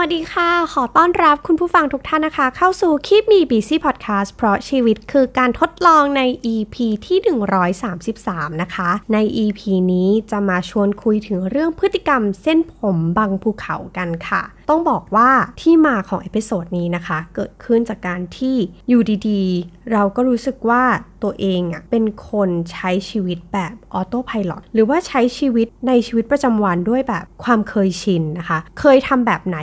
สวัสดีค่ะ ขอต้อนรับคุณผู้ฟังทุกท่านนะคะ เข้าสู่ Keep Me Busy Podcast เพราะชีวิตคือการทดลองใน EP ที่ 133 นะคะ ใน EP นี้จะมาชวนคุยถึงเรื่องพฤติกรรมเส้นผมบังภูเขากันค่ะ ต้องบอกว่าที่มาของ episode นี้นะคะ เกิดขึ้นจากการที่อยู่ดีๆ เราก็รู้สึกว่าตัวเองอะเป็นคนใช้ชีวิตแบบ autopilot หรือว่าใช้ชีวิตในชีวิตประจำวันด้วยแบบความเคยชินนะคะ เคยทำแบบไหน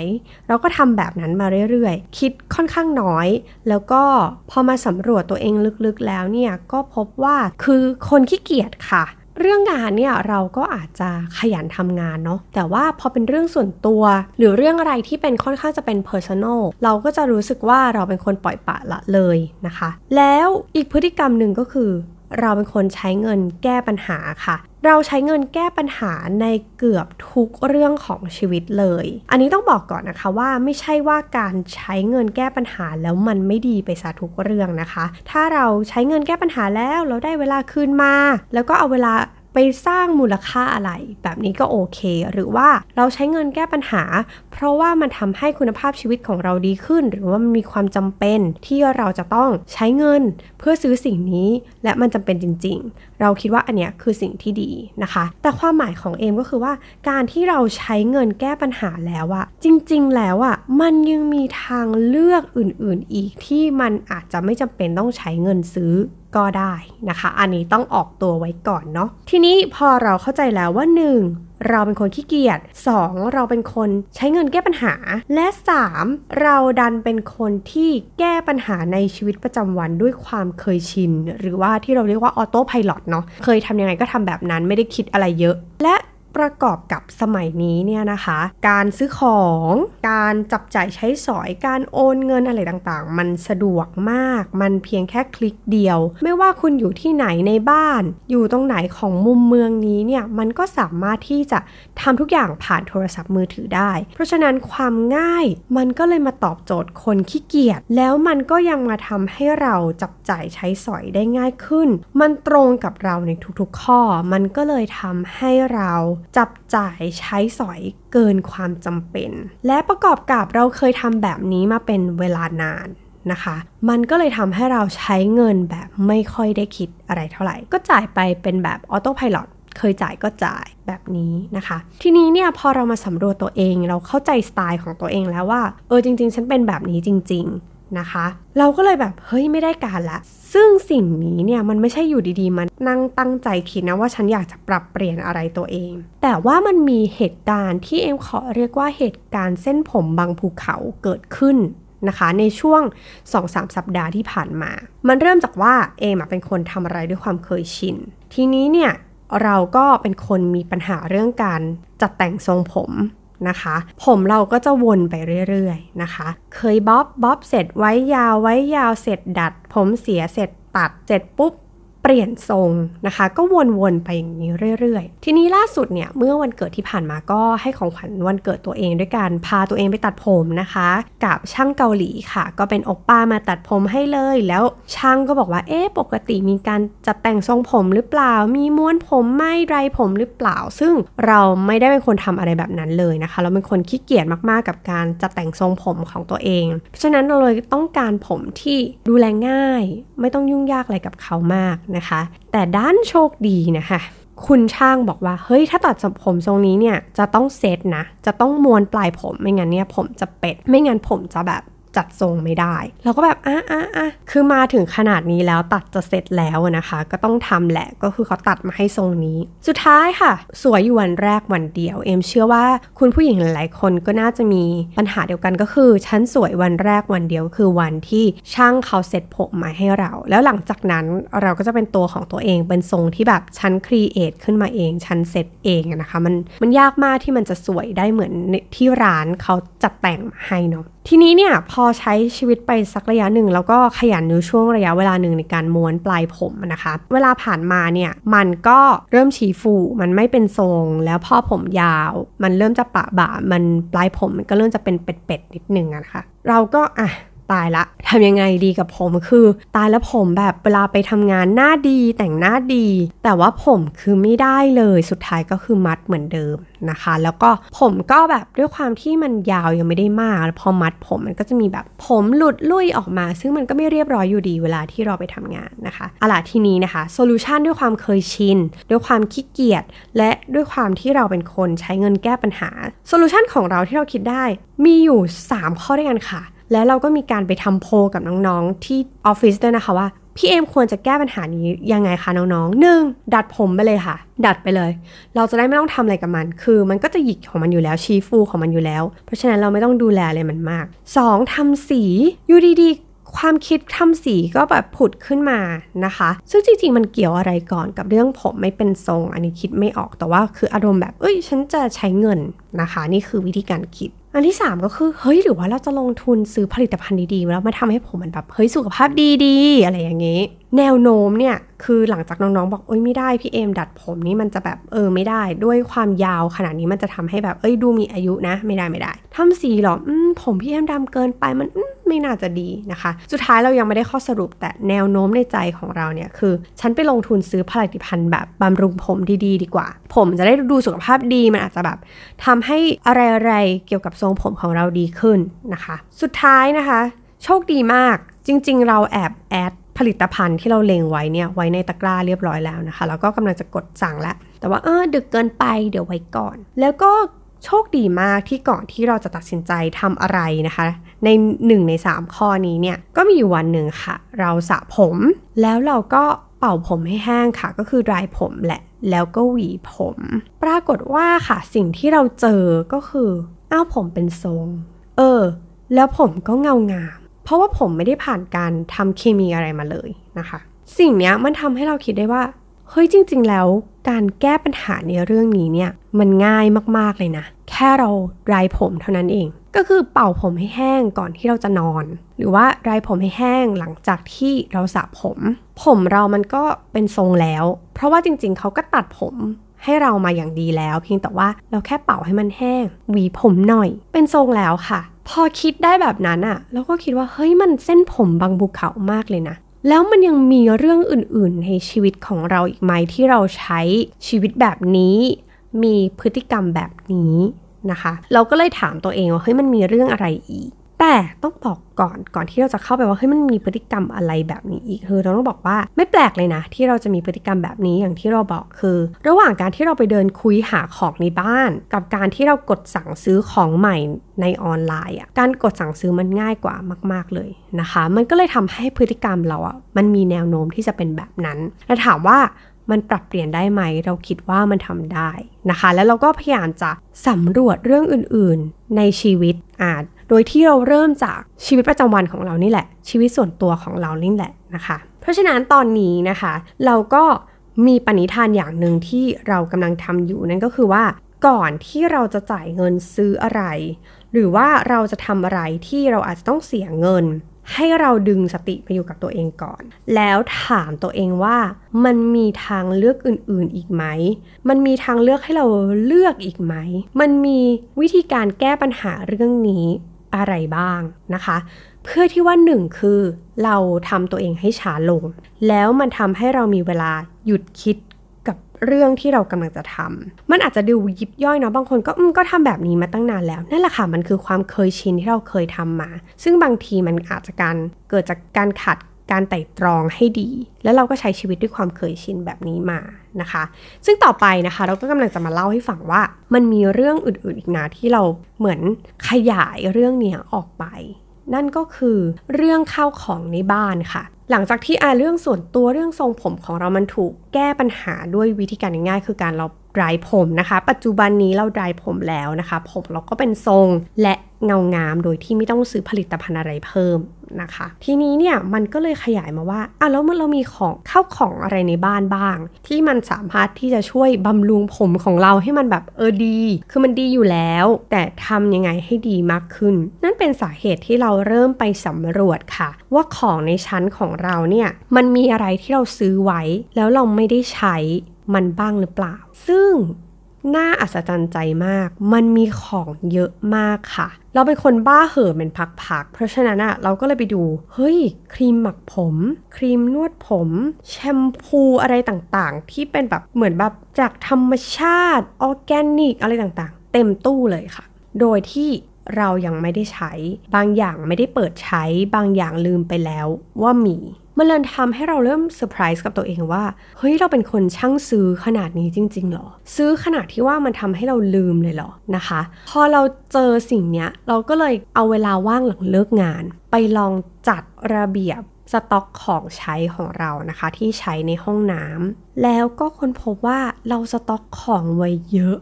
เราก็ทำแบบนั้นมาเรื่อยๆ คิดค่อนข้างน้อย แล้วก็พอมาสำรวจตัวเองลึกๆแล้วเนี่ยก็พบว่าคือคนขี้เกียจค่ะ เรื่องงานเนี่ยเราก็อาจจะขยันทำงานเนาะแต่ว่าพอเป็นเรื่องส่วนตัว หรือเรื่องอะไรที่เป็นค่อนข้างจะเป็น personal เราก็จะรู้สึกว่าเราเป็นคนปล่อยปะละเลยนะคะ แล้วอีกพฤติกรรมหนึ่งก็คือ เราเป็นคนใช้เงินแก้ปัญหาค่ะ เราใช้เงินแก้ปัญหาในเกือบทุกเรื่องของชีวิตเลย อันนี้ต้องบอกก่อนนะคะว่าไม่ใช่ว่าการใช้เงินแก้ปัญหาแล้วมันไม่ดีไปซะทุกเรื่องนะคะ ถ้าเราใช้เงินแก้ปัญหาแล้วเราได้เวลาคืนมา แล้วก็เอาเวลา ไปสร้างมูลค่าอะไร แบบนี้ก็โอเค หรือว่าเราใช้เงินแก้ปัญหา เพราะว่ามันทำให้คุณภาพชีวิตของเราดีขึ้น หรือว่ามันมีความจำเป็นที่เราจะต้องใช้เงินเพื่อซื้อสิ่งนี้ และมันจำเป็นจริง ๆ เราคิดว่าอันเนี้ยคือสิ่งที่ดีนะคะ แต่ความหมายของเอมก็คือว่าการที่เราใช้เงินแก้ปัญหาแล้วอะจริง ๆ แล้วอะมันยังมีทางเลือกอื่น ๆ อีกที่มันอาจจะไม่จำเป็นต้องใช้เงินซื้อก็ได้นะคะ อันนี้ต้องออกตัวไว้ก่อนเนาะ ทีนี้พอเราเข้าใจแล้วว่า 1. เราเป็นคนขี้เกียจ 2. เราเป็นคนใช้เงินแก้ปัญหา และ 3. เราดันเป็นคนที่แก้ปัญหาในชีวิตประจำวันด้วยความเคยชิน หรือว่าที่เราเรียกว่าออโต้พายロเนาะ เคยทำยังไงก็ทำแบบนั้นไม่ได้คิดอะไรเยอะ และ ประกอบกับสมัยนี้เนี่ยนะคะ การซื้อของการจับจ่ายใช้สอยการโอนเงินอะไรต่างๆ มันสะดวกมาก มันเพียงแค่คลิกเดียว ไม่ว่าคุณอยู่ที่ไหนในบ้าน อยู่ตรงไหนของมุมเมืองนี้เนี่ยมันก็สามารถที่จะทำทุกอย่างผ่านโทรศัพท์มือถือได้ เพราะฉะนั้นความง่ายมันก็เลยมาตอบโจทย์คนขี้เกียจแล้วมันก็ยังมาทำให้เราจับจ่ายใช้สอยได้ง่ายขึ้น มันตรงกับเราในทุกๆข้อ มันก็เลยทำให้เราจับจ่ายใช้สอยเกินความจำเป็น และประกอบกับเราเคยทำแบบนี้มาเป็นเวลานานนะคะ มันก็เลยทำให้เราใช้เงินแบบไม่ค่อยได้คิดอะไรเท่าไหร่ ก็จ่ายไปเป็นแบบออโต้พายロเคยจ่ายก็จ่ายแบบนี้นะคะ ทีนี้เนี่ยพอเรามาสำรวจตัวเองเราเข้าใจสไตล์ของตัวเองแล้วว่า เออจริง ๆ ฉันเป็นแบบนี้จริง ๆ นะคะ เราก็เลยแบบเฮ้ยไม่ได้การละ ซึ่งสิ่งนี้เนี่ยมันไม่ใช่อยู่ดีๆ มันนั่งตั้งใจคิดนะว่าฉันอยากจะปรับเปลี่ยนอะไรตัวเอง แต่ว่ามันมีเหตุการณ์ที่เอ็มขอเรียกว่าเหตุการณ์เส้นผมบางภูเขาเกิดขึ้นนะคะในช่วง 2-3 สัปดาห์ที่ผ่านมา มันเริ่มจากว่าเอมเป็นคนทำอะไรด้วยความเคยชิน ทีนี้เนี่ยเราก็เป็นคนมีปัญหาเรื่องการจัดแต่งทรงผม นะคะ ผมเราก็จะวนไปเรื่อยๆนะคะ เคยบ๊อบบ๊อบเสร็จไว้ยาวไว้ยาวเสร็จดัด ผมเสียเสร็จตัดเสร็จปุ๊บ เปลี่ยนทรงนะคะ ก็วนๆไปอย่างนี้เรื่อยๆ ทีนี้ล่าสุดเนี่ยเมื่อวันเกิดที่ผ่านมาก็ให้ของขวัญวันเกิดตัวเองด้วยการพาตัวเองไปตัดผมนะคะ กับช่างเกาหลีค่ะ ก็เป็นโอปป้ามาตัดผมให้เลย แล้วช่างก็บอกว่าเอ๊ะปกติมีการจัดแต่งทรงผมหรือเปล่า มีม้วนผมไหมไรผมหรือเปล่า ซึ่งเราไม่ได้เป็นคนทำอะไรแบบนั้นเลยนะคะ เราเป็นคนขี้เกียจมากๆกับการจัดแต่งทรงผมของตัวเอง เพราะฉะนั้นเราเลยต้องการผมที่ดูแลง่าย ไม่ต้องยุ่งยากอะไรกับเขามากนะคะ แต่ด้านโชคดีนะคะคุณช่างบอกว่า เฮ้ย ถ้าตัดผมทรงนี้เนี่ย จะต้องเซตนะ จะต้องม้วนปลายผม ไม่งั้นเนี่ยผมจะเป็ด ไม่งั้นผมจะแบบ จัดทรงไม่ได้ เราก็แบบอะอะอะคือมาถึงขนาดนี้แล้วตัดจะเสร็จแล้วนะคะ ก็ต้องทำแหละก็คือเขาตัดมาให้ทรงนี้ สุดท้ายค่ะ สวยอยู่วันแรกวันเดียว เอมเชื่อว่าคุณผู้หญิงหลายๆ คนก็น่าจะมีปัญหาเดียวกันก็คือฉันสวยวันแรกวันเดียวคือวันที่ช่างเขาเซ็ตผมมาให้เรา แล้วหลังจากนั้นเราก็จะเป็นตัวของตัวเองเป็นทรงที่แบบฉัน create ขึ้นมาเองฉันเซ็ตเองนะคะมันมันยากมากที่มันจะสวยได้เหมือนที่ร้านเขาจัดแต่งมาให้เนาะ ทีนี้เนี่ยพอใช้ชีวิตไปสักระยะหนึ่ง แล้วก็ขยันอยู่ช่วงระยะเวลาหนึ่งในการม้วนปลายผมนะคะ เวลาผ่านมาเนี่ยมันก็เริ่มฉีฟู มันไม่เป็นทรง แล้วพอผมยาว มันเริ่มจะปะบ่ามันปลายผมมันก็เริ่มจะเป็นเป็ดๆนิดนึงนะคะ เราก็อะ ตายละทำยังไงดีกับผมคือ ตายแล้วผมแบบเวลาไปทำงานหน้าดีแต่งหน้าดี แต่ว่าผมคือไม่ได้เลยสุดท้ายก็คือมัดเหมือนเดิมนะคะ แล้วก็ผมก็แบบด้วยความที่มันยาวยังไม่ได้มากพอมัดผมมันก็จะมีแบบผมหลุดลุ่ยออกมา ซึ่งมันก็ไม่เรียบร้อยอยู่ดีเวลาที่เราไปทำงานนะคะอะล่ะทีนี้นะคะ solution ด้วยความเคยชิน ด้วยความขี้เกียจและด้วยความที่เราเป็นคนใช้เงินแก้ปัญหา solution ของเราที่เราคิดได้มีอยู่ 3 ข้อด้วยกันค่ะ และเราก็มีการไปทำโพลกับน้องๆ ที่ออฟฟิศด้วยนะคะว่าพี่เอมควรจะแก้ปัญหานี้ยังไงคะน้องๆหนึ่งดัดผมไปเลยค่ะ ดัดไปเลย เราจะได้ไม่ต้องทำอะไรกับมัน คือมันก็จะหยิกของมันอยู่แล้วชีฟูของมันอยู่แล้ว เพราะฉะนั้นเราไม่ต้องดูแลอะไรมันมาก 2. ทำสีอยู่ดีๆความคิดทำสีก็แบบผุดขึ้นมานะคะ ซึ่งจริงๆมันเกี่ยวอะไรก่อนกับเรื่องผมไม่เป็นทรง อันนี้คิดไม่ออกแต่ว่าคืออารมณ์แบบเอ้ย ฉันจะใช้เงินนะคะ นี่คือวิธีการคิด อันที่ 3 ก็คือเฮ้ยหรือว่าเราจะลงทุนซื้อผลิตภัณฑ์ดีๆแล้วมาทำให้ผมมันแบบเฮ้ยสุขภาพดีๆ อะไรอย่างงี้ แนวโน้มเนี่ยคือหลังจากน้องๆบอกเอ้ยไม่ได้พี่เอมดัดผมนี่มันจะแบบเออไม่ได้ ด้วยความยาวขนาดนี้มันจะทำให้แบบเอ้ยดูมีอายุนะ ไม่ได้ไม่ได้ทำสีหรออืมผมพี่เอมดำเกินไปมันไม่น่าจะดีนะคะ สุดท้ายเรายังไม่ได้ข้อสรุปแต่แนวโน้มในใจของเราเนี่ยคือ ฉันไปลงทุนซื้อผลิตภัณฑ์แบบบำรุงผมดีๆ ดีกว่า ผมจะได้ดูสุขภาพดีมันอาจจะแบบทำให้อะไรๆเกี่ยวกับทรงงผมของเราดีขึ้นนะคะ สุดท้ายนะคะ โชคดีมากจริง ๆ เราแอบแอดผลิตภัณฑ์ที่เราเล็งไว้เนี่ยไว้ในตะกร้าเรียบร้อยแล้วนะคะ แล้วก็กำลังจะกดสั่งแล้ว แต่ว่าเออดึกเกินไปเดี๋ยวไว้ก่อน แล้วก็โชคดีมากที่ก่อนที่เราจะตัดสินใจทำอะไรนะคะ ใน 1 ใน 3 ข้อนี้เนี่ยก็มีอยู่วันหนึ่งค่ะ เราสระผมแล้วเราก็เป่าผมให้แห้งค่ะ ก็คือดรายผมแหละ แล้วก็หวีผม ปรากฏว่าค่ะสิ่งที่เราเจอก็คือ อ้าวผมเป็นทรง เออ แล้วผมก็เงางาม เพราะว่าผมไม่ได้ผ่านการทำเคมีอะไรมาเลยนะคะ สิ่งนี้มันทำให้เราคิดได้ว่า เฮ้ยจริง ๆ แล้วการแก้ปัญหาในเรื่องนี้เนี่ย มันง่ายมากๆเลยนะ แค่เรารายผมเท่านั้นเอง ก็คือเป่าผมให้แห้งก่อนที่เราจะนอน หรือว่ารายผมให้แห้งหลังจากที่เราสระผม ผมเรามันก็เป็นทรงแล้ว เพราะว่าจริง ๆ เขาก็ตัดผม ให้เรามาอย่างดีแล้ว เพียงแต่ว่าเราแค่เป่าให้มันแห้ง หวีผมหน่อย เป็นทรงแล้วค่ะ พอคิดได้แบบนั้นอะเราก็คิดว่าเฮ้ยมันเส้นผมบางบุเขามากเลยนะแล้วมันยังมีเรื่องอื่นๆ ในชีวิตของเราอีกไหมที่เราใช้ชีวิตแบบนี้ มีพฤติกรรมแบบนี้นะคะ เราก็เลยถามตัวเองว่าเฮ้ยมันมีเรื่องอะไรอีก แต่ต้องบอกก่อนก่อนที่เราจะเข้าไปว่าเฮ้ยมันมีพฤติกรรมอะไรแบบนี้อีกคือเราต้องบอกว่าไม่แปลกเลยนะ ที่เราจะมีพฤติกรรมแบบนี้อย่างที่เราบอกคือ ระหว่างการที่เราไปเดินคุยหาของในบ้าน กับการที่เรากดสั่งซื้อของใหม่ในออนไลน์อะการกดสั่งซื้อมันง่ายกว่ามาก ๆเลยนะคะ มันก็เลยทำให้พฤติกรรมเราอะมันมีแนวโน้มที่จะเป็นแบบนั้นและถามว่ามันปรับเปลี่ยนได้ไหม เราคิดว่ามันทำได้นะคะ แล้วเราก็พยายามจะสำรวจเรื่องอื่นๆในชีวิตอาจ โดยที่เราเริ่มจากชีวิตประจำวันของเรานี่แหละ ชีวิตส่วนตัวของเรานี่แหละนะคะ เพราะฉะนั้นตอนนี้นะคะ เราก็มีปณิธานอย่างหนึ่งที่เรากำลังทำอยู่นั่นก็คือว่าก่อนที่เราจะจ่ายเงินซื้ออะไร หรือว่าเราจะทำอะไรที่เราอาจจะต้องเสียเงิน ให้เราดึงสติไปอยู่กับตัวเองก่อน แล้วถามตัวเองว่ามันมีทางเลือกอื่นๆอีกไหม มันมีทางเลือกให้เราเลือกอีกไหม มันมีวิธีการแก้ปัญหาเรื่องนี้ อะไรบ้างนะคะ เพื่อที่ว่าหนึ่งคือเราทำตัวเองให้ช้าลง แล้วมันทำให้เรามีเวลาหยุดคิดกับเรื่องที่เรากำลังจะทำมันอาจจะดูยิบย่อยเนาะบางคนก็ก็ทำแบบนี้มาตั้งนานแล้วนั่นแหละค่ะมันคือความเคยชินที่เราเคยทำมา ซึ่งบางทีมันอาจจะการเกิดจากการขาด การไต่ตรองให้ดี แล้วเราก็ใช้ชีวิตด้วยความเคยชินแบบนี้มานะคะ ซึ่งต่อไปนะคะ เราก็กำลังจะมาเล่าให้ฟังว่า มันมีเรื่องอื่นๆอีกนะที่เราเหมือนขยายเรื่องเนี้ยออกไป นั่นก็คือเรื่องข้าวของในบ้านค่ะ หลังจากที่อาเรื่องส่วนตัวเรื่องทรงผมของเรามันถูกแก้ปัญหาด้วยวิธีการง่ายๆคือการเรา ดรายผมนะคะ ปัจจุบันนี้เราดรายผมแล้วนะคะ ผมเราก็เป็นทรงและเงางามโดยที่ไม่ต้องซื้อผลิตภัณฑ์อะไรเพิ่มนะคะ ทีนี้เนี่ยมันก็เลยขยายมาว่าอะแล้วเมื่อเรามีของเข้าของอะไรในบ้านบ้าง ที่มันสามารถที่จะช่วยบำรุงผมของเราให้มันแบบเออดี คือมันดีอยู่แล้ว แต่ทำยังไงให้ดีมากขึ้น นั่นเป็นสาเหตุที่เราเริ่มไปสำรวจค่ะ ว่าของในชั้นของเราเนี่ยมันมีอะไรที่เราซื้อไว้ แล้วเราไม่ได้ใช้ มันบ้างหรือเปล่า ซึ่งน่าอัศจรรย์ใจมาก มันมีของเยอะมากค่ะ เราเป็นคนบ้าเห่อเป็นพักๆ เพราะฉะนั้นอะเราก็เลยไปดู เฮ้ย ครีมหมักผม ครีมนวดผม แชมพูอะไรต่างๆ ที่เป็นแบบเหมือนแบบจากธรรมชาติ ออร์แกนิก อะไรต่างๆ เต็มตู้เลยค่ะ โดยที่เรายังไม่ได้ใช้ บางอย่างไม่ได้เปิดใช้ บางอย่างลืมไปแล้วว่ามี มันเลยทำให้เราเริ่มเซอร์ไพรส์กับตัวเองว่า เฮ้ย เราเป็นคนช่างซื้อขนาดนี้จริง ๆหรอ ซื้อขนาดที่ว่ามันทำให้เราลืมเลยเหรอนะคะ พอเราเจอสิ่งเนี้ย เราก็เลยเอาเวลาว่างหลังเลิกงาน ไปลองจัดระเบียบสต็อกของใช้ของเรานะคะ ที่ใช้ในห้องน้ำแล้วก็ค้นพบว่าเราสต็อกของไว้เยอะ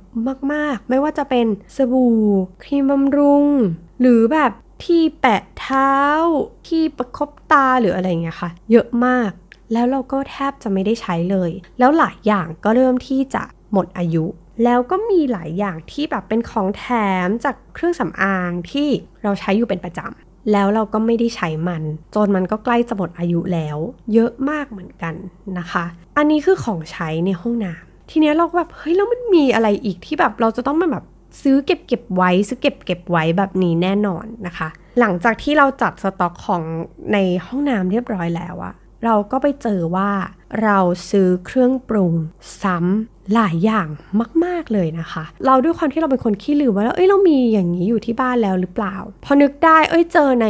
มากๆ ไม่ว่าจะเป็นสบู่ครีมบำรุง หรือแบบ ที่แปะเท้า ที่ประคบตาหรืออะไรเงี้ยค่ะ เยอะมาก แล้วเราก็แทบจะไม่ได้ใช้เลย แล้วหลายอย่างก็เริ่มที่จะหมดอายุ แล้วก็มีหลายอย่างที่แบบเป็นของแถมจากเครื่องสำอางที่เราใช้อยู่เป็นประจำแล้วเราก็ไม่ได้ใช้มัน จนมันก็ใกล้จะหมดอายุแล้ว เยอะมากเหมือนกันนะคะ อันนี้คือของใช้ในห้องน้ำทีนี้เราก็แบบเฮ้ยแล้วมันมีอะไรอีกที่แบบเราจะต้องมาแบบ ซื้อเก็บเก็บไว้ ซื้อเก็บเก็บไว้แบบนี้แน่นอนนะคะ หลังจากที่เราจัดสต็อกของในห้องน้ำเรียบร้อยแล้วอะเราก็ไปเจอว่าเราซื้อเครื่องปรุงซ้ำหลายอย่างมาก ๆเลยนะคะ เราด้วยความที่เราเป็นคนขี้ลืมว่าเอ้ยเรามีอย่างนี้อยู่ที่บ้านแล้วหรือเปล่า พอนึกได้เอ้ยเจอใน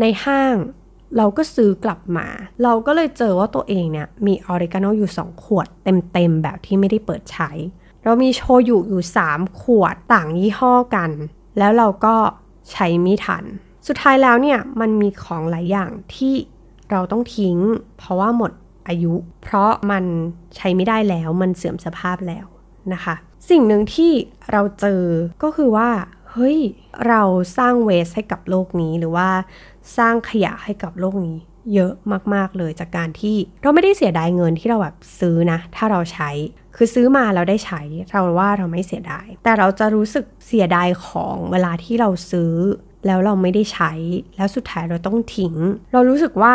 ในห้าง เราก็ซื้อกลับมา เราก็เลยเจอว่าตัวเองเนี่ยมีออริกาโนอยู่ 2 ขวดเต็มๆแบบที่ไม่ได้เปิดใช้ เรามีโชยุอยู่ 3 ขวดต่างยี่ห้อกัน แล้วเราก็ใช้ไม่ทัน สุดท้ายแล้วเนี่ยมันมีของหลายอย่างที่เราต้องทิ้ง เพราะว่าหมดอายุ เพราะมันใช้ไม่ได้แล้วมันเสื่อมสภาพแล้วนะคะ สิ่งหนึ่งที่เราเจอก็คือว่า เฮ้ย เราสร้างเวสให้กับโลกนี้หรือว่าสร้างขยะให้กับโลกนี้ เยอะมากๆเลยจากการที่เราไม่ได้เสียดายเงินที่เราแบบซื้อนะ ถ้าเราใช้คือซื้อมาเราได้ใช้เราว่าเราไม่เสียดาย แต่เราจะรู้สึกเสียดายของเวลาที่เราซื้อ แล้วเราไม่ได้ใช้ แล้วสุดท้ายเราต้องทิ้ง เรารู้สึกว่า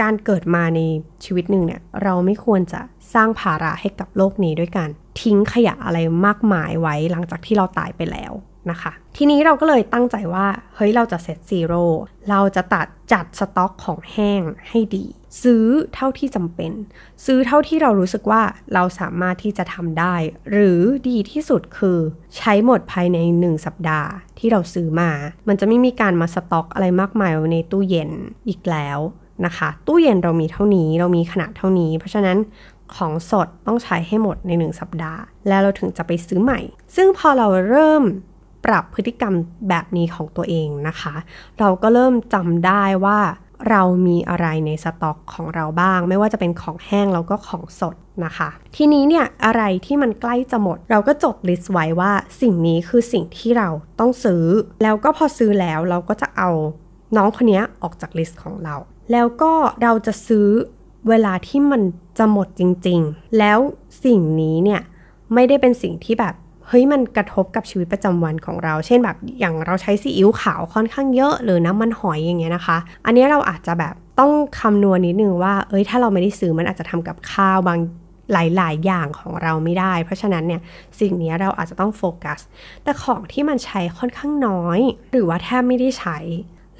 การเกิดมาในชีวิตหนึ่งเนี่ยเราไม่ควรจะสร้างภาระให้กับโลกนี้ด้วยการทิ้งขยะอะไรมากมายไว้หลังจากที่เราตายไปแล้ว นะคะ ทีนี้เราก็เลยตั้งใจว่า เฮ้ยเราจะเซตซีโร่เราจะตัดจัดสต็อกของแห้งให้ดี ซื้อเท่าที่จำเป็น ซื้อเท่าที่เรารู้สึกว่าเราสามารถที่จะทำได้ หรือดีที่สุดคือใช้หมดภายใน 1 สัปดาห์ที่เราซื้อมา มันจะไม่มีการมาสต็อกอะไรมากมายในตู้เย็นอีกแล้วนะคะ ตู้เย็นเรามีเท่านี้เรามีขนาดเท่านี้ เพราะฉะนั้นของสดต้องใช้ให้หมดใน 1 สัปดาห์ แล้วเราถึงจะไปซื้อใหม่ ซึ่งพอเราเริ่ม ปรับพฤติกรรมแบบนี้ของตัวเองนะคะ เราก็เริ่มจำได้ว่าเรามีอะไรในสต็อกของเราบ้าง ไม่ว่าจะเป็นของแห้งแล้วก็ของสดนะคะ ทีนี้เนี่ยอะไรที่มันใกล้จะหมด เราก็จด list ไว้ว่าสิ่งนี้คือสิ่งที่เราต้องซื้อ แล้วก็พอซื้อแล้วเราก็จะเอาน้องคนนี้ออกจาก list ของเรา แล้วก็เราจะซื้อเวลาที่มันจะหมดจริงๆ แล้วสิ่งนี้เนี่ยไม่ได้เป็นสิ่งที่แบบ เฮ้ยมันกระทบกับชีวิตประจำวันของเรา เช่นแบบอย่างเราใช้ซีอิ๊วขาวค่อนข้างเยอะ หรือน้ำมันหอยอย่างเงี้ยนะคะ อันนี้เราอาจจะแบบต้องคำนวณนิดนึงว่า เอ้ยถ้าเราไม่ได้ซื้อมันอาจจะทำกับข้าวบางหลาย ๆ อย่างของเราไม่ได้ เพราะฉะนั้นเนี่ยสิ่งนี้เราอาจจะต้องโฟกัส แต่ของที่มันใช้ค่อนข้างน้อย หรือว่าแทบไม่ได้ใช้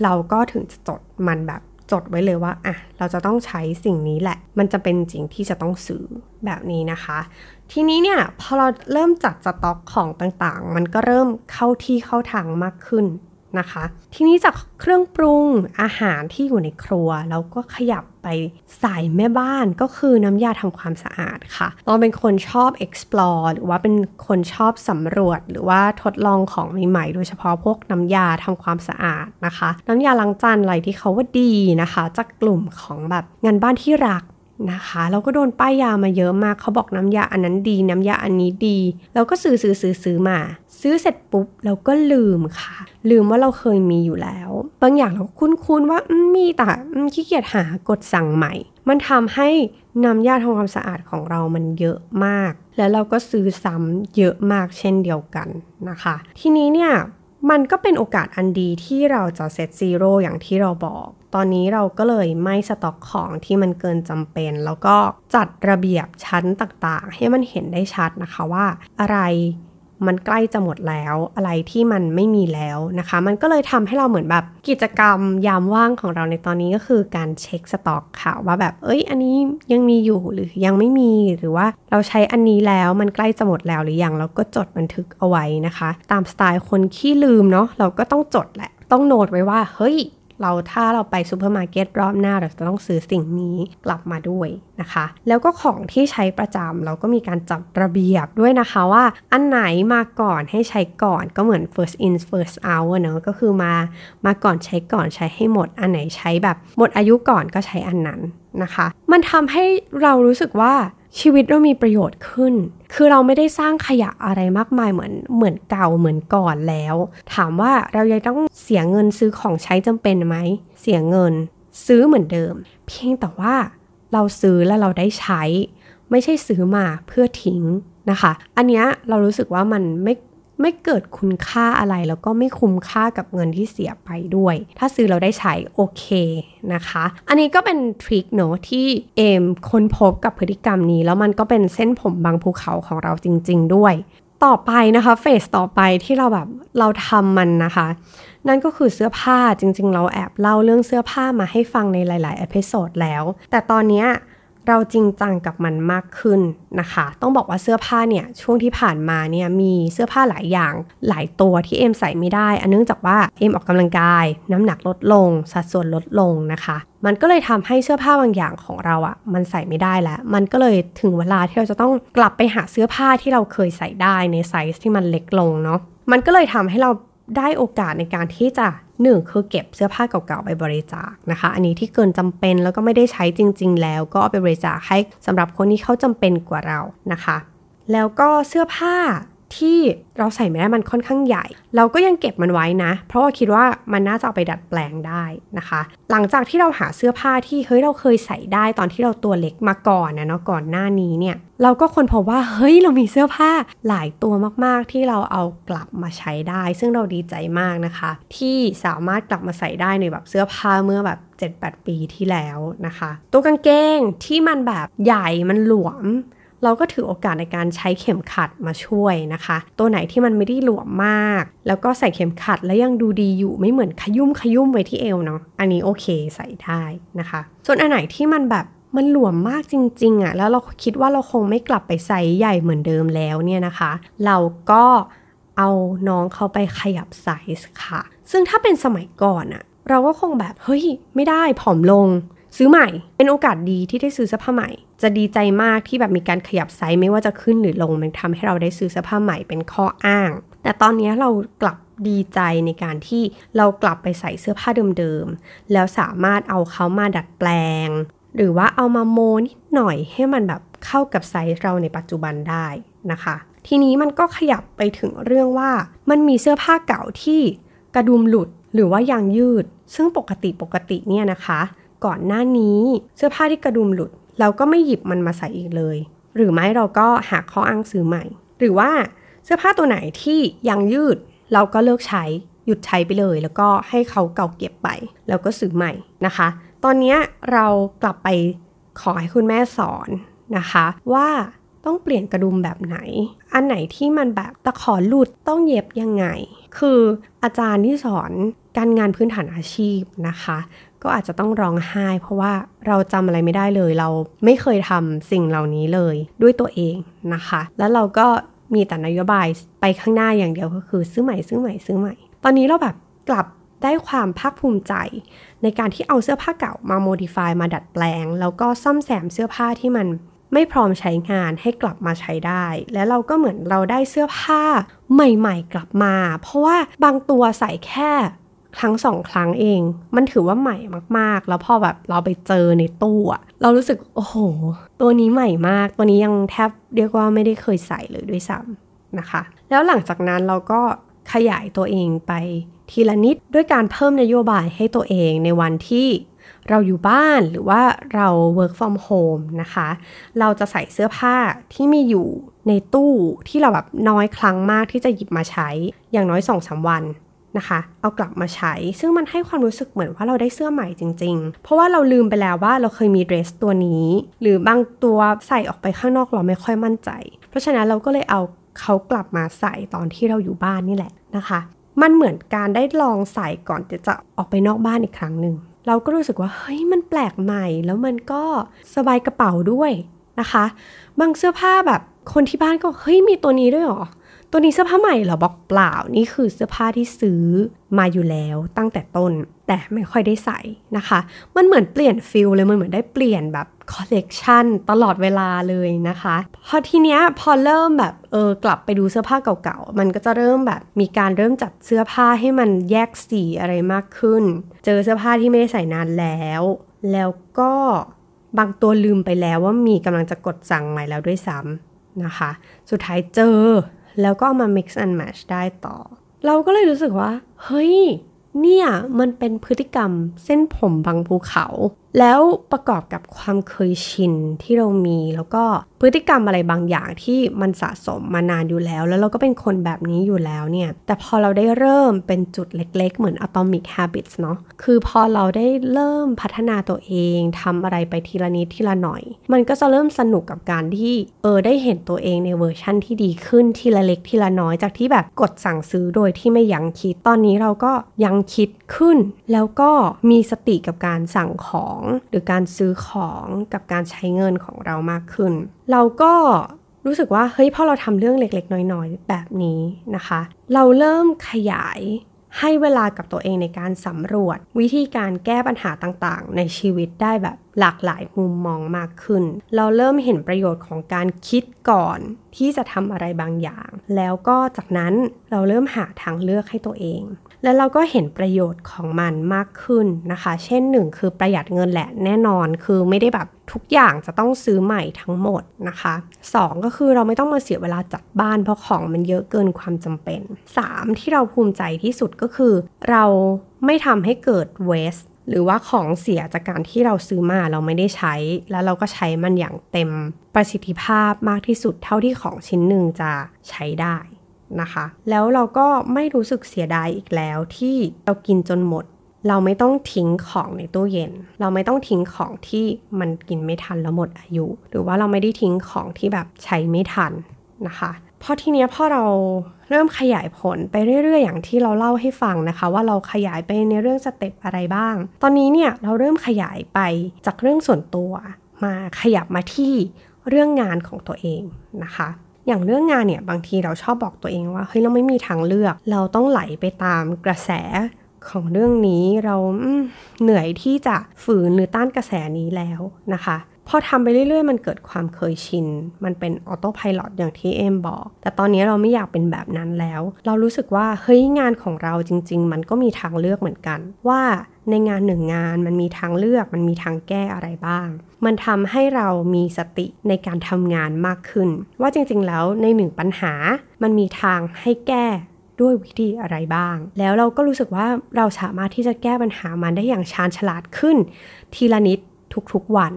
เราก็ถึงจะจดมันแบบจดไว้เลยว่าอะเราจะต้องใช้สิ่งนี้แหละ มันจะเป็นสิ่งที่จะต้องซื้อแบบนี้นะคะ ทีนี้เนี่ยพอเราเริ่มจัดสต็อกของต่างๆ มันก็เริ่มเข้าที่เข้าทางมากขึ้นนะคะ ทีนี้จากเครื่องปรุงอาหารที่อยู่ในครัวเราก็ขยับไปสายแม่บ้านก็คือน้ำยาทำความสะอาดค่ะเราเป็นคนชอบ explore หรือว่าเป็นคนชอบสำรวจ หรือว่าทดลองของใหม่ๆ โดยเฉพาะพวกน้ำยาทำความสะอาดนะคะ น้ำยาล้างจานอะไรที่เขาว่าดีนะคะ จากกลุ่มของแบบงานบ้านที่รัก นะคะเราก็โดนป้ายยามาเยอะมากเขาบอกน้ำยาอันนั้นดี น้ำยาอันนี้ดี เราก็ซื้อซื้อซื้อซื้อมา ซื้อเสร็จปุ๊บเราก็ลืมค่ะ ลืมว่าเราเคยมีอยู่แล้ว บางอย่างเราคุ้นๆว่ามีแต่ขี้เกียจหากดสั่งใหม่ มันทำให้น้ำยาทำความสะอาดของเรามันเยอะมาก แล้วเราก็ซื้อซ้ำเยอะมากเช่นเดียวกันนะคะ ทีนี้เนี่ย มันก็เป็นโอกาสอันดีที่เราจะ set zero อย่างที่เราบอก ตอนนี้เราก็เลยไม่สต็อกของที่มันเกินจำเป็น แล้วก็จัดระเบียบชั้นต่างๆ ให้มันเห็นได้ชัดนะคะว่า อะไร มันใกล้จะหมดแล้ว อะไรที่มันไม่มีแล้วนะคะ มันก็เลยทำให้เราเหมือนแบบกิจกรรมยามว่างของเราในตอนนี้ก็คือการเช็คสต็อกค่ะว่าแบบ เอ้ย อันนี้ยังมีอยู่หรือยังไม่มีหรือว่าเราใช้อันนี้แล้วมันใกล้จะหมดแล้วหรือยังเราก็จดบันทึกเอาไว้นะคะ ตามสไตล์คนขี้ลืมเนาะเราก็ต้องจดแหละ ต้องโน้ตไว้ว่าเฮ้ย เราถ้าเราไปซูเปอร์มาร์เก็ตรอบหน้าเราจะต้องซื้อสิ่งนี้กลับมาด้วยนะคะ แล้วก็ของที่ใช้ประจำเราก็มีการจัดระเบียบด้วยนะคะว่าอันไหนมาก่อนให้ใช้ก่อนก็เหมือน first in first out เนอะก็คือมามาก่อนใช้ก่อนใช้ให้หมด อันไหนใช้แบบหมดอายุก่อนก็ใช้อันนั้นนะคะ มันทำให้เรารู้สึกว่า ชีวิตเรามีประโยชน์ขึ้น คือเราไม่ได้สร้างขยะอะไรมากมายเหมือนเหมือนเก่าเหมือนก่อนแล้ว ถามว่าเรายังต้องเสียเงินซื้อของใช้จำเป็นไหม เสียเงินซื้อเหมือนเดิม เพียงแต่ว่าเราซื้อแล้วเราได้ใช้ ไม่ใช่ซื้อมาเพื่อทิ้งนะคะ อันนี้เรารู้สึกว่ามันไม่ ไม่เกิดคุณค่าอะไร แล้วก็ไม่คุ้มค่ากับเงินที่เสียไปด้วย ถ้าซื้อเราได้ใช้โอเคนะคะ อันนี้ก็เป็นทริคเนาะที่เอมค้นพบกับพฤติกรรมนี้ แล้วมันก็เป็นเส้นผมบางภูเขาของเราจริง ๆ ด้วย ต่อไปนะคะ phase ต่อไปที่เราแบบเราทำมันนะคะนั่นก็คือเสื้อผ้าจริงๆ เราแอบเล่าเรื่องเสื้อผ้ามาให้ฟังในหลายๆ episode แล้ว แต่ตอนนี้ เราจริงจังกับมันมากขึ้นนะคะ ต้องบอกว่าเสื้อผ้าเนี่ยช่วงที่ผ่านมาเนี่ยมีเสื้อผ้าหลายอย่างหลายตัวที่เอ็มใส่ไม่ได้ อันเนื่องจากว่าเอ็มออกกำลังกาย น้ำหนักลดลง สัดส่วนลดลงนะคะ มันก็เลยทำให้เสื้อผ้าบางอย่างของเราอะ่ะมันใส่ไม่ได้แล้ว มันก็เลยถึงเวลาที่เราจะต้องกลับไปหาเสื้อผ้าที่เราเคยใส่ได้ในไซส์ที่มันเล็กลงเนาะมันก็เลยทำให้เรา ได้โอกาสในการที่จะหนึ่งคือเก็บเสื้อผ้าเก่าๆไปบริจาคนะคะ อันนี้ที่เกินจำเป็นแล้วก็ไม่ได้ใช้จริง ๆ แล้วก็เอาไปบริจาคให้สำหรับคนที่เขาจำเป็นกว่าเรานะคะ แล้วก็เสื้อผ้า ที่เราใส่ไม่ได้มันค่อนข้างใหญ่ เราก็ยังเก็บมันไว้นะ เพราะว่าคิดว่ามันน่าจะเอาไปดัดแปลงได้นะคะ หลังจากที่เราหาเสื้อผ้าที่เฮ้ยเราเคยใส่ได้ตอนที่เราตัวเล็กมาก่อนนะเนาะก่อนหน้านี้เนี่ยเราก็คนพบว่าเฮ้ยเรามีเสื้อผ้าหลายตัวมากๆ ที่เราเอากลับมาใช้ได้ ซึ่งเราดีใจมากนะคะ ที่สามารถกลับมาใส่ได้ในแบบเสื้อผ้าเมื่อแบบ 7-8 ปีที่แล้วนะคะ ตัวกางเกงที่มันแบบใหญ่มันหลวม เราก็ถือโอกาสในการใช้เข็มขัดมาช่วยนะคะ ตัวไหนที่มันไม่ได้หลวมมาก แล้วก็ใส่เข็มขัดแล้วยังดูดีอยู่ไม่เหมือนขยุ่มขยุ่มไว้ที่เอวเนาะอันนี้โอเคใส่ได้นะคะ ส่วนอันไหนที่มันแบบมันหลวมมากจริงๆอะ่ะแล้วเราคิดว่าเราคงไม่กลับไปใส่ใหญ่เหมือนเดิมแล้วเนี่ยนะคะ เราก็เอาน้องเขาไปขยับไซส์ค่ะ ซึ่งถ้าเป็นสมัยก่อนอะเราก็คงแบบเฮ้ยไม่ได้ผอมลง ซื้อใหม่ เป็นโอกาสดีที่ได้ซื้อเสื้อผ้าใหม่ จะดีใจมากที่แบบมีการขยับไซส์ไม่ว่าจะขึ้นหรือลงมันทำให้เราได้ซื้อเสื้อผ้าใหม่เป็นข้ออ้าง แต่ตอนนี้เรากลับดีใจในการที่เรากลับไปใส่เสื้อผ้าเดิมๆ แล้วสามารถเอาเขามาดัดแปลง หรือว่าเอามาโมนิดหน่อยให้มันแบบเข้ากับไซส์เราในปัจจุบันได้นะคะ ทีนี้มันก็ขยับไปถึงเรื่องว่ามันมีเสื้อผ้าเก่าที่กระดุมหลุดหรือว่ายางยืด ซึ่งปกติปกติเนี่ยนะคะ ก่อนหน้านี้ เสื้อผ้าที่กระดุมหลุด เราก็ไม่หยิบมันมาใส่อีกเลย หรือไม่เราก็หาข้ออ้างซื้อใหม่ หรือว่าเสื้อผ้าตัวไหนที่ยังยืดเราก็เลิกใช้หยุดใช้ไปเลย แล้วก็ให้เขาเก่าเก็บไป แล้วก็ซื้อใหม่นะคะ ตอนนี้เรากลับไปขอให้คุณแม่สอนนะคะ ว่าต้องเปลี่ยนกระดุมแบบไหน อันไหนที่มันแบบตะขอหลุดต้องเย็บยังไง คืออาจารย์ที่สอนการงานพื้นฐานอาชีพนะคะ ก็อาจจะต้องร้องไห้ เพราะว่าเราจำอะไรไม่ได้เลย เราไม่เคยทำสิ่งเหล่านี้เลยด้วยตัวเองนะคะ แล้วเราก็มีแต่นโยบายไปข้างหน้าอย่างเดียวก็คือซื้อใหม่ซื้อใหม่ซื้อใหม่ ตอนนี้เราแบบกลับได้ความภาคภูมิใจ ในการที่เอาเสื้อผ้าเก่ามาโมดิฟายมาดัดแปลง แล้วก็ซ่อมแซมเสื้อผ้าที่มันไม่พร้อมใช้งานให้กลับมาใช้ได้ และเราก็เหมือนเราได้เสื้อผ้าใหม่ ๆ กลับมา เพราะว่าบางตัวใส่แค่ ครั้งสองครั้งเอง มันถือว่าใหม่มากๆ แล้วพอแบบเราไปเจอในตู้อะเรารู้สึกโอ้โห ตัวนี้ใหม่มาก ตัวนี้ยังแทบเรียกว่าไม่ได้เคยใส่เลยด้วยซ้ำนะคะ แล้วหลังจากนั้นเราก็ขยายตัวเองไปทีละนิดด้วยการเพิ่มนโยบายให้ตัวเองในวันที่เราอยู่บ้านหรือว่าเรา work from home นะคะ เราจะใส่เสื้อผ้าที่มีอยู่ในตู้ที่เราแบบน้อยครั้งมากที่จะหยิบมาใช้อย่างน้อย2-3วัน นะคะ เอากลับมาใช้ ซึ่งมันให้ความรู้สึกเหมือนว่าเราได้เสื้อใหม่จริง ๆ เพราะว่าเราลืมไปแล้วว่าเราเคยมีเดรสตัวนี้ หรือบางตัวใส่ออกไปข้างนอกเราไม่ค่อยมั่นใจ เพราะฉะนั้นเราก็เลยเอาเขากลับมาใส่ตอนที่เราอยู่บ้านนี่แหละนะคะ มันเหมือนการได้ลองใส่ก่อนจะออกไปนอกบ้านอีกครั้งหนึ่ง เราก็รู้สึกว่าเฮ้ยมันแปลกใหม่ แล้วมันก็สบายกระเป๋าด้วยนะคะ บางเสื้อผ้าแบบคนที่บ้านก็เฮ้ยมีตัวนี้ด้วยหรอ ตัวนี้เสื้อผ้าใหม่เหรอบอกเปล่านี่คือเสื้อผ้าที่ซื้อมาอยู่แล้วตั้งแต่ต้น แต่ไม่ค่อยได้ใส่นะคะ มันเหมือนเปลี่ยน feel เลยมันเหมือนได้เปลี่ยนแบบคอลเลกชันตลอดเวลาเลยนะคะพอทีเนี้ยพอเริ่มแบบเออกลับไปดูเสื้อผ้าเก่าๆ มันก็จะเริ่มแบบมีการเริ่มจัดเสื้อผ้าให้มันแยกสีอะไรมากขึ้น เจอเสื้อผ้าที่ไม่ได้ใส่นานแล้ว แล้วก็บางตัวลืมไปแล้วว่ามีกำลังจะกดสั่งใหม่แล้วด้วยซ้ำนะคะ สุดท้ายเจอ แล้วก็มา mix and match ได้ต่อ เราก็เลยรู้สึกว่า เฮ้ย เนี่ย มันเป็นพฤติกรรมเส้นผมบางภูเขาแล้วประกอบกับความเคยชินที่เรามี แล้วก็พฤติกรรมอะไรบางอย่างที่มันสะสมมานานอยู่แล้ว แล้วเราก็เป็นคนแบบนี้อยู่แล้วเนี่ย แต่พอเราได้เริ่มเป็นจุดเล็ก ๆ เหมือน atomic habits เนาะคือพอเราได้เริ่มพัฒนาตัวเองทำอะไรไปทีละนิดทีละหน่อย มันก็จะเริ่มสนุกกับการที่เออได้เห็นตัวเองในเวอร์ชั่นที่ดีขึ้นทีละเล็กทีละน้อยจากที่แบบกดสั่งซื้อโดยที่ไม่ยั้งคิดตอนนี้เราก็ยังคิดขึ้น แล้วก็มีสติกับการสั่งของหรือการซื้อของกับการใช้เงินของเรามากขึ้น เราก็รู้สึกว่าเฮ้ยพอเราทำเรื่องเล็ก ๆ น้อย ๆ แบบนี้นะคะ เราเริ่มขยายให้เวลากับตัวเองในการสำรวจ วิธีการแก้ปัญหาต่างๆ ในชีวิตได้แบบ หลากหลายมุมมองมากขึ้น เราเริ่มเห็นประโยชน์ของการคิดก่อนที่จะทำอะไรบางอย่าง แล้วก็จากนั้นเราเริ่มหาทางเลือกให้ตัวเอง และเราก็เห็นประโยชน์ของมันมากขึ้นนะคะ เช่นหนึ่งคือประหยัดเงินแหละแน่นอน คือไม่ได้แบบทุกอย่างจะต้องซื้อใหม่ทั้งหมดนะคะ 2 ก็คือเราไม่ต้องมาเสียเวลาจัดบ้านเพราะของมันเยอะเกินความจำเป็น 3 ที่เราภูมิใจที่สุดก็คือ เราไม่ทำให้เกิดเวส หรือว่าของเสียจากการที่เราซื้อมาเราไม่ได้ใช้ แล้วเราก็ใช้มันอย่างเต็มประสิทธิภาพมากที่สุดเท่าที่ของชิ้นหนึ่งจะใช้ได้นะคะ แล้วเราก็ไม่รู้สึกเสียดายอีกแล้วที่เรากินจนหมด เราไม่ต้องทิ้งของในตู้เย็น เราไม่ต้องทิ้งของที่มันกินไม่ทันแล้วหมดอายุ หรือว่าเราไม่ได้ทิ้งของที่แบบใช้ไม่ทันนะคะ พอทีเนี้ยพอเราเริ่มขยายผลไปเรื่อย ๆ อย่างที่เราเล่าให้ฟังนะคะ ว่าเราขยายไปในเรื่องสเต็ปอะไรบ้าง ตอนนี้เนี่ยเราเริ่มขยายไปจากเรื่องส่วนตัว มาขยับมาที่เรื่องงานของตัวเองนะคะ อย่างเรื่องงานเนี่ยบางทีเราชอบบอกตัวเองว่าเฮ้ยเราไม่มีทางเลือก เราต้องไหลไปตามกระแสของเรื่องนี้เราเหนื่อยที่จะฝืนหรือต้านกระแสนี้แล้วนะคะ พอทำไปเรื่อยๆ มันเกิดความเคยชิน มันเป็นออโต้พายロอย่างที่เอมบอก แต่ตอนนี้เราไม่อยากเป็นแบบนั้นแล้ว เรารู้สึกว่าเฮ้ยงานของเราจริง ๆ มันก็มีทางเลือกเหมือนกัน ว่าในงานหนึ่งงานมันมีทางเลือก มันมีทางแก้อะไรบ้าง มันทำให้เรามีสติในการทำงานมากขึ้น ว่าจริงๆ แล้วในหนึ่งปัญหา มันมีทางให้แก้ด้วยวิธีอะไรบ้าง แล้วเราก็รู้สึกว่าเราสามารถที่จะแก้ปัญหามันได้อย่างชาญฉลาดขึ้น ทีละนิดทุกๆวัน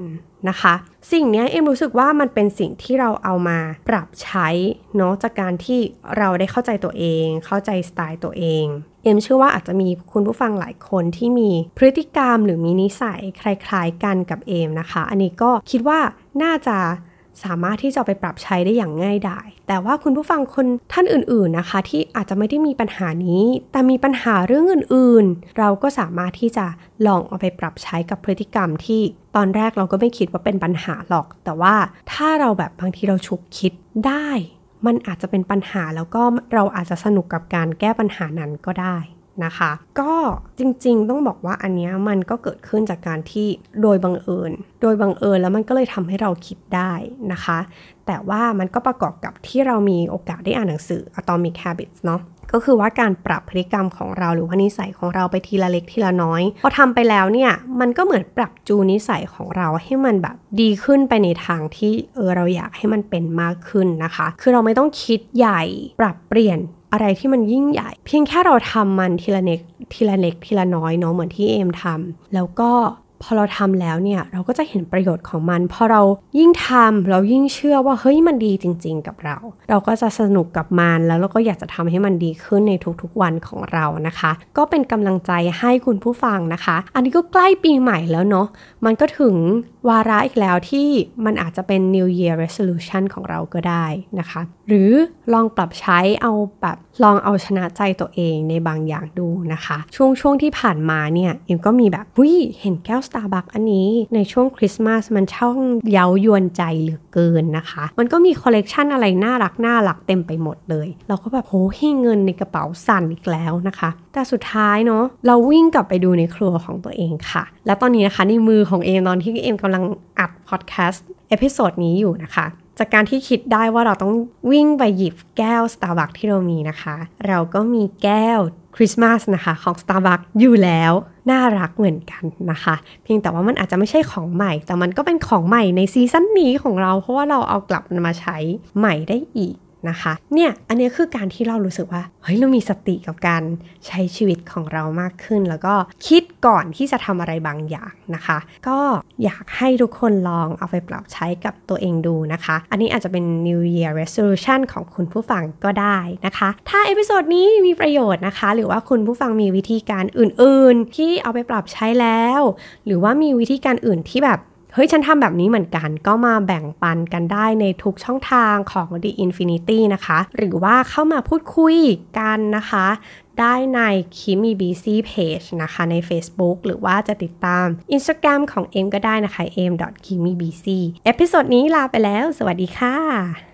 นะคะ สิ่งนี้เอ็มรู้สึกว่ามันเป็นสิ่งที่เราเอามาปรับใช้เนาะจากการที่เราได้เข้าใจตัวเอง เข้าใจสไตล์ตัวเอง เอ็มเชื่อว่าอาจจะมีคุณผู้ฟังหลายคนที่มีพฤติกรรมหรือมีนิสัยคล้าย ๆ กันกับเอมนะคะ อันนี้ก็คิดว่าน่าจะ สามารถที่จะไปปรับใช้ได้อย่างง่ายดาย แต่ว่าคุณผู้ฟังคนท่านอื่นๆนะคะ ที่อาจจะไม่ได้มีปัญหานี้ แต่มีปัญหาเรื่องอื่นๆ เราก็สามารถที่จะลองเอาไปปรับใช้กับพฤติกรรมที่ตอนแรกเราก็ไม่คิดว่าเป็นปัญหาหรอก แต่ว่าถ้าเราแบบบางทีเราฉุกคิดได้ มันอาจจะเป็นปัญหาแล้วก็เราอาจจะสนุกกับการแก้ปัญหานั้นก็ได้ นะคะ ก็จริงๆ ต้องบอกว่าอันนี้มันก็เกิดขึ้นจากการที่โดยบังเอิญ โดยบังเอิญแล้วมันก็เลยทำให้เราคิดได้นะคะ แต่ว่ามันก็ประกอบกับที่เรามีโอกาสได้อ่านหนังสือ Atomic Habits เนาะก็คือว่าการปรับพฤติกรรมของเราหรือว่านิสัยของเราไปทีละเล็กทีละน้อย พอทำไปแล้วเนี่ยมันก็เหมือนปรับจูนิสัยของเราให้มันแบบดีขึ้นไปในทางที่เออเราอยากให้มันเป็นมากขึ้นนะคะ คือเราไม่ต้องคิดใหญ่ปรับเปลี่ยน อะไรที่มันยิ่งใหญ่ เพียงแค่เราทำมันทีละเล็กทีละเล็กทีละน้อยเนาะเหมือนที่เอมทำแล้วก็พอเราทำแล้วเนี่ยเราก็จะเห็นประโยชน์ของมัน พอเรายิ่งทำเรายิ่งเชื่อว่าเฮ้ยมันดีจริง ๆ กับเรา เราก็จะสนุกกับมันแล้วเราก็อยากจะทำให้มันดีขึ้นในทุกๆวันของเรานะคะ ก็เป็นกำลังใจให้คุณผู้ฟังนะคะ อันนี้ก็ใกล้ปีใหม่แล้วเนาะมันก็ถึง วาระอีกแล้วที่มันอาจจะเป็น New Year Resolution ของเราก็ได้นะคะ หรือลองปรับใช้เอาแบบลองเอาชนะใจตัวเองในบางอย่างดูนะคะ ช่วงช่วงที่ผ่านมาเนี่ยเอ็มก็มีแบบวิเห็นแก้ว Starbucks อันนี้ในช่วงคริสต์มาสมันช่างเย้ายวนใจเหลือเกินนะคะ มันก็มีคอลเลกชันอะไรน่ารักน่ารักเต็มไปหมดเลย เราก็แบบโหให้เงินในกระเป๋าสั่นอีกแล้วนะคะ แต่สุดท้ายเนาะเราวิ่งกลับไปดูในครัวของตัวเองค่ะ และตอนนี้นะคะในมือของเอ็มตอนที่เอ็มกำลังอัดพอดแคสต์ episode นี้อยู่นะคะ จากการที่คิดได้ว่าเราต้องวิ่งไปหยิบแก้ว Starbucks ที่เรามีนะคะ เราก็มีแก้วคริสต์มาสนะคะของ Starbucks อยู่แล้ว น่ารักเหมือนกันนะคะ เพียงแต่ว่ามันอาจจะไม่ใช่ของใหม่ แต่มันก็เป็นของใหม่ในซีซั่นนี้ของเรา เพราะว่าเราเอากลับมาใช้ใหม่ได้อีก นะคะ เนี่ยอันนี้คือการที่เรารู้สึกว่าเฮ้ยเรามีสติกับการใช้ชีวิตของเรามากขึ้น แล้วก็คิดก่อนที่จะทำอะไรบางอย่างนะคะ ก็อยากให้ทุกคนลองเอาไปปรับใช้กับตัวเองดูนะคะ อันนี้อาจจะเป็น New Year Resolution ของคุณผู้ฟังก็ได้นะคะ ถ้า episode นี้มีประโยชน์นะคะ หรือว่าคุณผู้ฟังมีวิธีการอื่น ๆ ที่เอาไปปรับใช้แล้ว หรือว่ามีวิธีการอื่นที่แบบ เฮ้ยฉันทำแบบนี้เหมือนกัน ก็มาแบ่งปันกันได้ในทุกช่องทางของ The Infinity นะคะ หรือว่าเข้ามาพูดคุยกันนะคะ ได้ใน Kimi BC Page นะคะใน Facebook หรือว่าจะติดตาม Instagram ของเอมก็ได้นะคะ m k i m i b c เอพิโซดนี้ลาไปแล้ว สวัสดีค่ะ